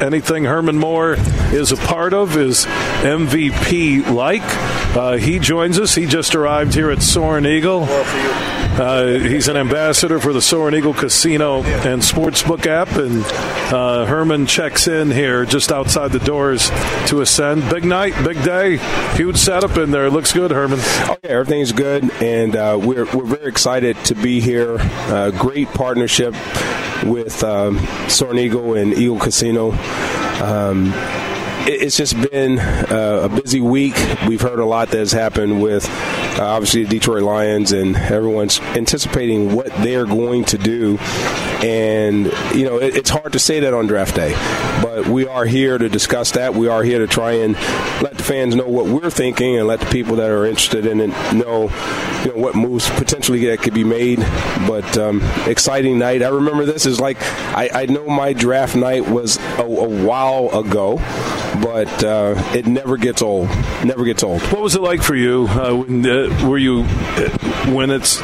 anything Herman Moore is a part of is MVP like. Uh, he joins us. He just arrived here at Soaring Eagle. Uh, he's an ambassador for the Soaring Eagle Casino and Sportsbook app, and uh, Herman checks in here just outside the doors to ascend. Big night, big day, huge setup in there. Looks good, Herman. Oh yeah, everything's good, and uh, we're we're very excited to be here. Uh, great partnership with um, Soaring Eagle and Eagle Casino. Um, it's just been uh, a busy week. We've heard a lot that has happened with Uh, obviously the Detroit Lions, and everyone's anticipating what they're going to do. And, you know, it, it's hard to say that on draft day, but we are here to discuss that. We are here to try and let the fans know what we're thinking and let the people that are interested in it know, you know what moves potentially that could be made. But um, exciting night. I remember this is like, I, I know my draft night was a, a while ago but uh, it never gets old. Never gets old. What was it like for you? Uh, when, uh, were you uh, when it's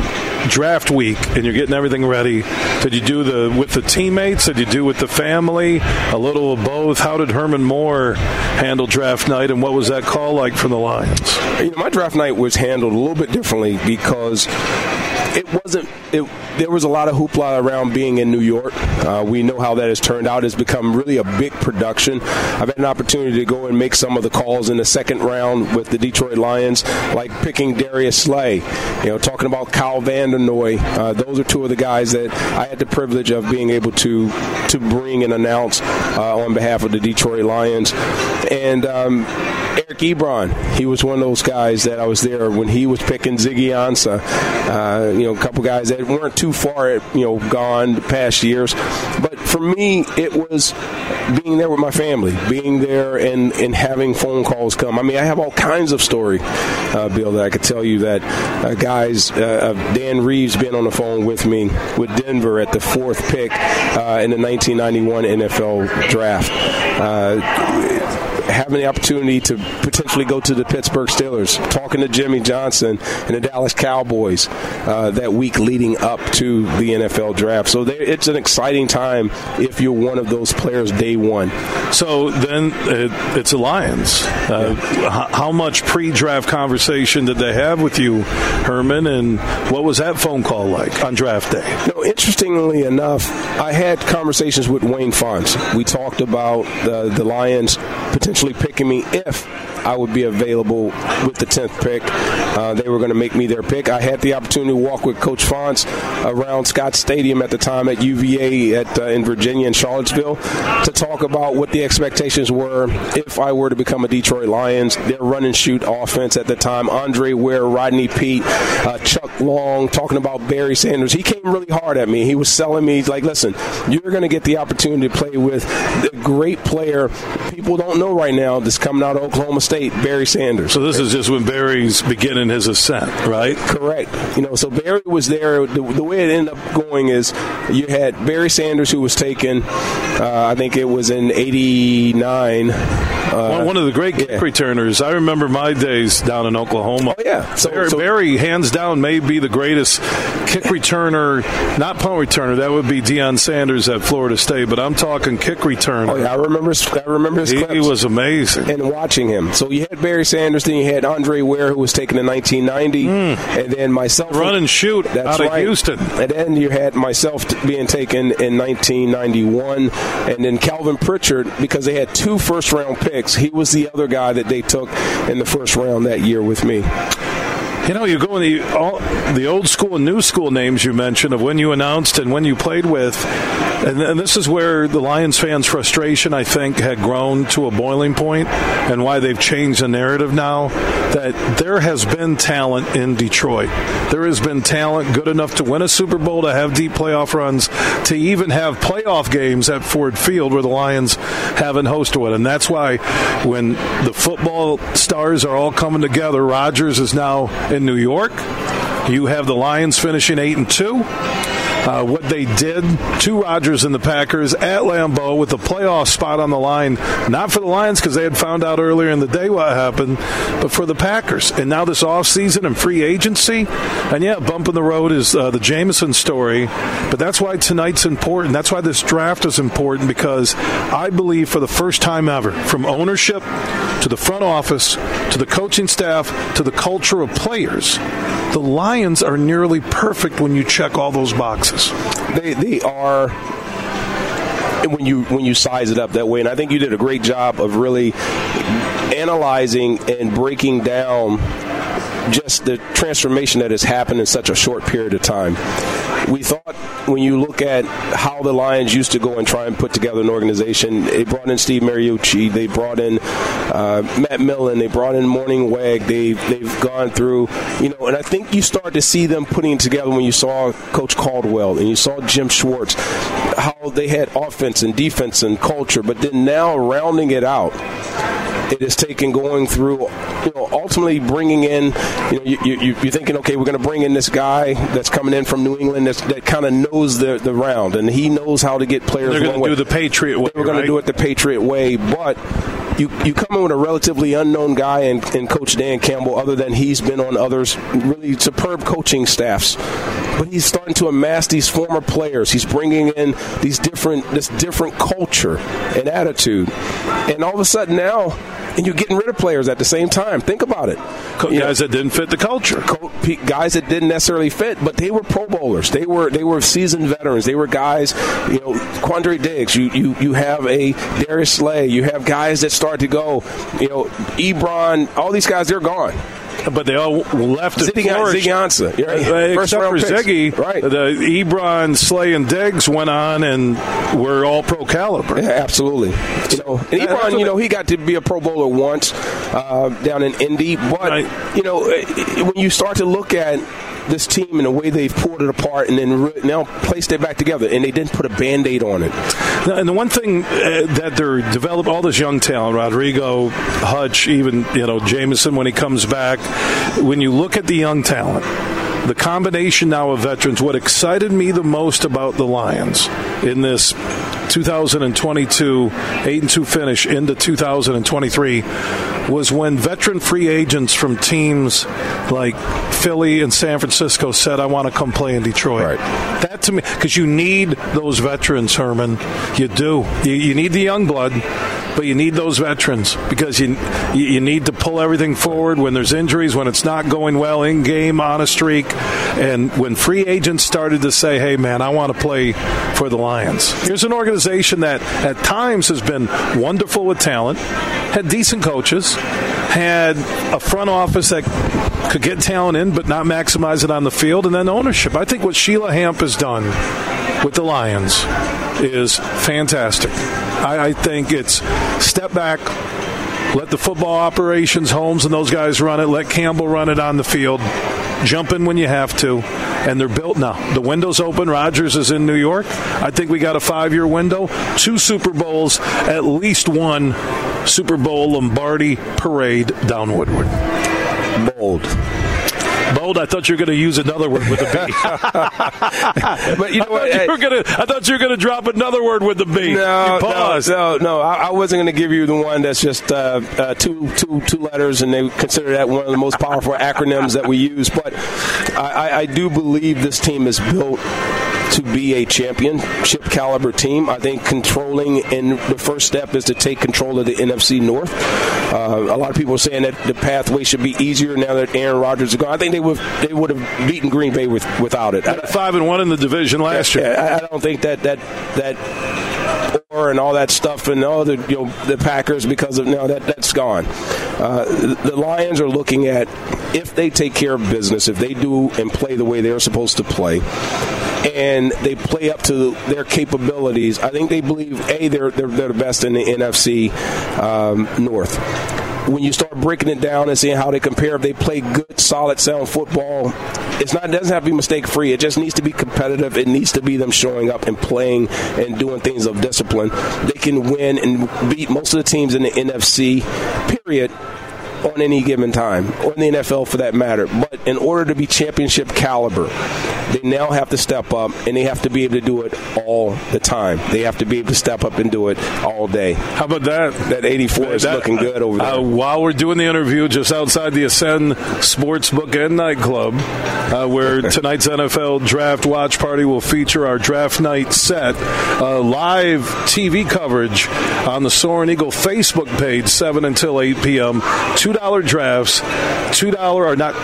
draft week and you're getting everything ready? Did you do the with the teammates? Did you do with the family? A little of both. How did Herman Moore handle draft night, and what was that call like from the Lions? You know, my draft night was handled a little bit differently because it wasn't. It, there was a lot of hoopla around being in New York. Uh, we know how that has turned out. It's become really a big production. I've had an opportunity to go and make some of the calls in the second round with the Detroit Lions, like picking Darius Slay. You know, talking about Kyle Van Noy. Uh, those are two of the guys that I had the privilege of being able to to bring and announce uh, on behalf of the Detroit Lions. And um, Eric Ebron, he was one of those guys that I was there when he was picking Ziggy Ansah. Uh, you know, a couple guys that weren't too far, you know, gone past years. But for me, it was being there with my family, being there and, and having phone calls come. I mean, I have all kinds of story, uh, Bill, that I could tell you that uh, guys, uh, Dan Reeves been on the phone with me with Denver at the fourth pick uh, in the 1991 NFL draft uh, having the opportunity to potentially go to the Pittsburgh Steelers, talking to Jimmy Johnson and the Dallas Cowboys uh, that week leading up to the NFL draft. So it's an exciting time if you're one of those players day one. So then it, it's the Lions. Uh, how much pre-draft conversation did they have with you, Herman, and what was that phone call like on draft day? No, interestingly enough, I had conversations with Wayne Fontes. We talked about the, the Lions potentially picking me if I would be available with the 10th pick. Uh, they were going to make me their pick. I had the opportunity to walk with Coach Fontes around Scott Stadium at the time at UVA at, uh, in Virginia and Charlottesville to talk about what the expectations were if I were to become a Detroit Lions. Their run and shoot offense at the time, Andre Ware, Rodney Peete, uh, Chuck Long, talking about Barry Sanders. He came really hard at me. He was selling me, like, listen, you're going to get the opportunity to play with a great player people don't know right now that's coming out of Oklahoma State State, Barry Sanders. So this is just when Barry's beginning his ascent, right? Correct. You know, so Barry was there. The, the way it ended up going is you had Barry Sanders, who was taken, uh, I think it was in '89. Uh, one of the great kick yeah. returners. I remember my days down in Oklahoma. Oh, yeah. So Barry, so, Barry, hands down, may be the greatest kick returner, not punt returner. That would be Deion Sanders at Florida State, but I'm talking kick returner. Oh, yeah, I remember. I remember his. He, he was amazing. And watching him. So you had Barry Sanders, then you had Andre Ware, who was taken in 1990, mm. and then myself. Run and shoot that's out right. of Houston. And then you had myself being taken in 1991, and then Kelvin Pritchard, because they had two first round picks. He was the other guy that they took in the first round that year with me. You know, you go in the all, the old school and new school names you mentioned of when you announced and when you played with, and, and this is where the Lions fans' frustration, I think, had grown to a boiling point, and why they've changed the narrative now. That there has been talent in Detroit. There has been talent good enough to win a Super Bowl, to have deep playoff runs, to even have playoff games at Ford Field where the Lions haven't hosted one, and that's why when the football stars are all coming together, Rodgers is now in New York. You have the Lions finishing eight and two. Uh, what they did to Rodgers and the Packers at Lambeau with the playoff spot on the line, not for the Lions because they had found out earlier in the day what happened, but for the Packers. And now this offseason and free agency, and yeah, bump in the road is uh, the Jameson story, but that's why tonight's important. That's why this draft is important because I believe for the first time ever, from ownership to the front office to the coaching staff to the culture of players, the Lions are nearly perfect when you check all those boxes. They, they are when you when you size it up that way and I think you did a great job of really analyzing and breaking down just the transformation that has happened in such a short period of time. We thought when you look at how the Lions used to go and try and put together an organization, they brought in Steve Mariucci, they brought in uh, Matt Millen, they brought in Mornhinweg, they, they've gone through, you know, and I think you start to see them putting together when you saw Coach Caldwell and you saw Jim Schwartz, how they had offense and defense and culture, but then now rounding it out it has taken going through, you know, ultimately bringing in, you know, you, you, you're thinking, okay, we're going to bring in this guy that's coming in from New England that kind of knows the, the round, and he knows how to get players. They're going to do the Patriot way. We're going right? to do it the Patriot way, but you you come in with a relatively unknown guy and, and Coach Dan Campbell, other than he's been on others really superb coaching staffs. But he's starting to amass these former players. He's bringing in these different this different culture and attitude, and all of a sudden now and you're getting rid of players at the same time. Think about it. guys know, that didn't fit the culture. Guys that didn't necessarily fit, but they were Pro Bowlers. They were they were seasoned veterans. They were guys. You know, Quandre Diggs. You you you have a Darius Slay. You have guys that start to go. You know, Ebron. All these guys, they're gone but they all left it Ziggy, Ziggy Ansah, right. First except for Ziggy, right? The Ebron, Slay, and Diggs went on and were all pro caliber. Yeah, absolutely. You know, and Ebron, you know, he got to be a Pro Bowler once uh, down in Indy, but right. you know, when you start to look at this team and the way they've pulled it apart and then re- now placed it back together, and they didn't put a band aid on it. And the one thing uh, that they're developing all this young talent, Rodrigo, Hutch, even you know Jameson when he comes back. When you look at the young talent, the combination now of veterans, what excited me the most about the Lions in this 2022 8 and 2 finish into 2023 was when veteran free agents from teams like Philly and San Francisco said, I want to come play in Detroit. Right. That to me, because you need those veterans, Herman. You do. You, you need the young blood but you need those veterans because you you need to pull everything forward when there's injuries, when it's not going well in game, on a streak, and when free agents started to say, "Hey, man, I want to play for the Lions." Here's an organization that at times has been wonderful with talent, had decent coaches, had a front office that could get talent in but not maximize it on the field, and then ownership. I think what Sheila Hamp has done with the Lions is fantastic. I, I think it's step back, let the football operations, Holmes and those guys run it, let Campbell run it on the field, jump in when you have to, and they're built now. The window's open. Rodgers is in New York. I think we got a five year window, two Super Bowls, at least one Super Bowl Lombardi parade down Woodward. Bold. Bold. I thought you were going to use another word with a B. but you know what? I, you gonna, I thought you were going to drop another word with a B. No, no, no, no. I, I wasn't going to give you the one that's just uh, uh, two, two, two letters, and they consider that one of the most powerful acronyms that we use. But I, I do believe this team is built to be a championship caliber team. I think controlling and the first step is to take control of the NFC North. Uh, a lot of people are saying that the pathway should be easier now that Aaron Rodgers is gone. I think they would they would have beaten Green Bay with, without it. Five and one in the division last year. I, I don't think that that that or and all that stuff and all the you know the Packers because of now that that's gone. Uh, the Lions are looking at if they take care of business, if they do and play the way they're supposed to play, and they play up to their capabilities, I think they believe a they're they're, they're the best in the NFC um, North when you start breaking it down and seeing how they compare, if they play good, solid, sound football, it's not it doesn't have to be mistake free. It just needs to be competitive. It needs to be them showing up and playing and doing things of discipline. They can win and beat most of the teams in the NFC. Period on any given time, or in the NFL for that matter. But in order to be championship caliber, They now have to step up, and they have to be able to do it all the time. They have to be able to step up and do it all day. How about that? That 84 is That- looking good over there. Uh, while we're doing the interview, just outside the Ascend Sportsbook and Nightclub, uh, where tonight's NFL Draft Watch Party will feature our draft night set, uh, live TV coverage on the Soaring Eagle Facebook page, 7 until 8 p.m. $2 drafts, $2 or not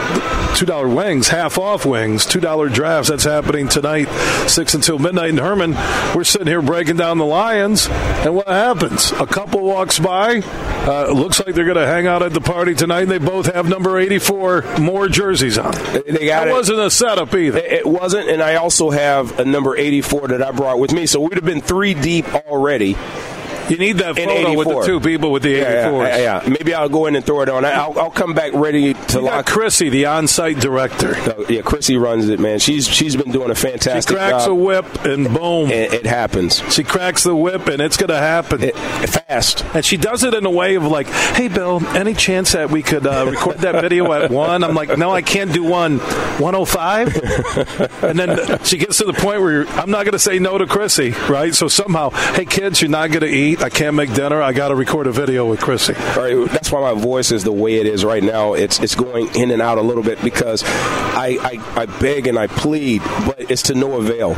$2 wings, half off wings, $2 drafts. That's happening tonight, 6 until midnight. And Herman, we're sitting here breaking down the Lions, and what happens? A couple walks by. Uh, looks like they're going to hang out at the party tonight, and they both have number 84 more jerseys on. They got That it. wasn't a setup either. It it wasn't, and I also have a number 84 that I brought with me. So we'd have been three deep already. You need that photo with the two people with the Yeah, 84s. yeah, yeah, yeah. Maybe I'll go in and throw it on. I'll, I'll come back ready to You lock. Chrissy, the on-site director. Uh, yeah, Chrissy runs it, man. She's she's been doing a fantastic. She cracks a job. whip, and boom. and it happens She cracks the whip, and it's going to happen. it, fast. And she does it in a way of like, "Hey, Bill, any chance that we could uh, record that video at one?" I'm like, "No, I can't do one. 105." And then she gets to the point where you're, I'm not going to say no to Chrissy, right? So somehow, hey kids, you're not going to eat. I can't make dinner. I got to record a video with Chrissy. All right, that's why my voice is the way it is right now. It's it's going in and out a little bit because I, I, I beg and I plead, but it's to no avail.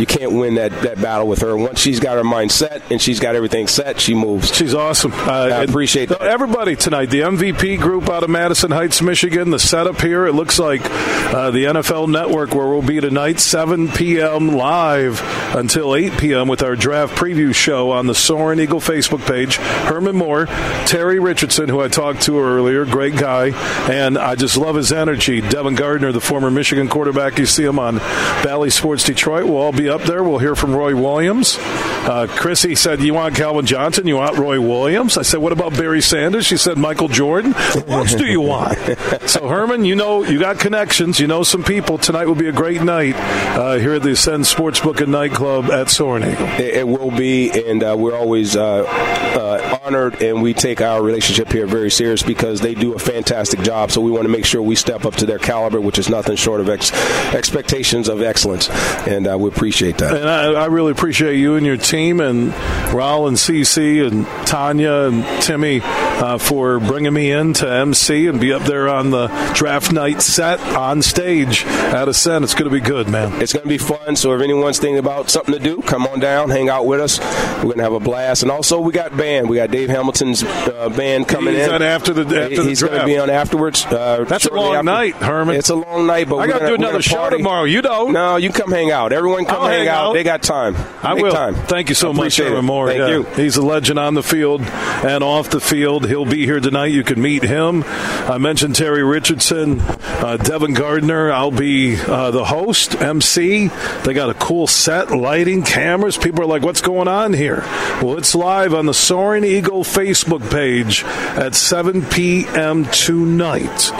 You can't win that, that battle with her. Once she's got her mind set and she's got everything set, she moves. She's awesome. Uh, I appreciate that. Everybody tonight, the MVP group out of Madison Heights, Michigan. The setup here, it looks like uh, the NFL Network, where we'll be tonight, 7 p.m. live until 8 p.m. with our draft preview show on the Soaring Eagle Facebook page. Herman Moore, Terry Richardson, who I talked to earlier, great guy, and I just love his energy. Devin Gardner, the former Michigan quarterback, you see him on Bally Sports Detroit. We'll all be up there. We'll hear from Roy Williams. Uh, Chrissy said, You want Calvin Johnson? You want Roy Williams? I said, What about Barry Sanders? She said, Michael Jordan. What else do you want? so, Herman, you know, you got connections. You know some people. Tonight will be a great night uh, here at the Ascend Sportsbook and Nightclub at Soaring. It, it will be, and uh, we're always uh, uh, honored, and we take our relationship here very serious because they do a fantastic job. So we want to make sure we step up to their caliber, which is nothing short of ex- expectations of excellence, and uh, we appreciate that. And I, I really appreciate you and your team, and Raul and CC and Tanya and Timmy uh, for bringing me in to MC and be up there on the draft night set on stage at Ascend. It's going to be good, man. It's going to be fun. So if anyone's thinking about something to do, come on down, hang out with us. We're going to have a blast. And also, we got band. We got Dave Hamilton's uh, band coming He's in. on after the after He's going to be on afterwards. Uh, That's a long after. night, Herman. It's a long night, but I we're got to do another show tomorrow. You don't. No, you come hang out. Everyone come hang, hang out. out. They got time. I Make will. Time. Thank you so much, it. Moore. Thank Yeah. you. He's a legend on the field and off the field. He'll be here tonight. You can meet him. I mentioned Terry Richardson, uh, Devin Gardner. I'll be uh, the host, MC. They got a cool set, lighting, cameras. People are like, "What's going on here?" Well, it's live on the Soaring Eagle Facebook page at 7 p.m. tonight.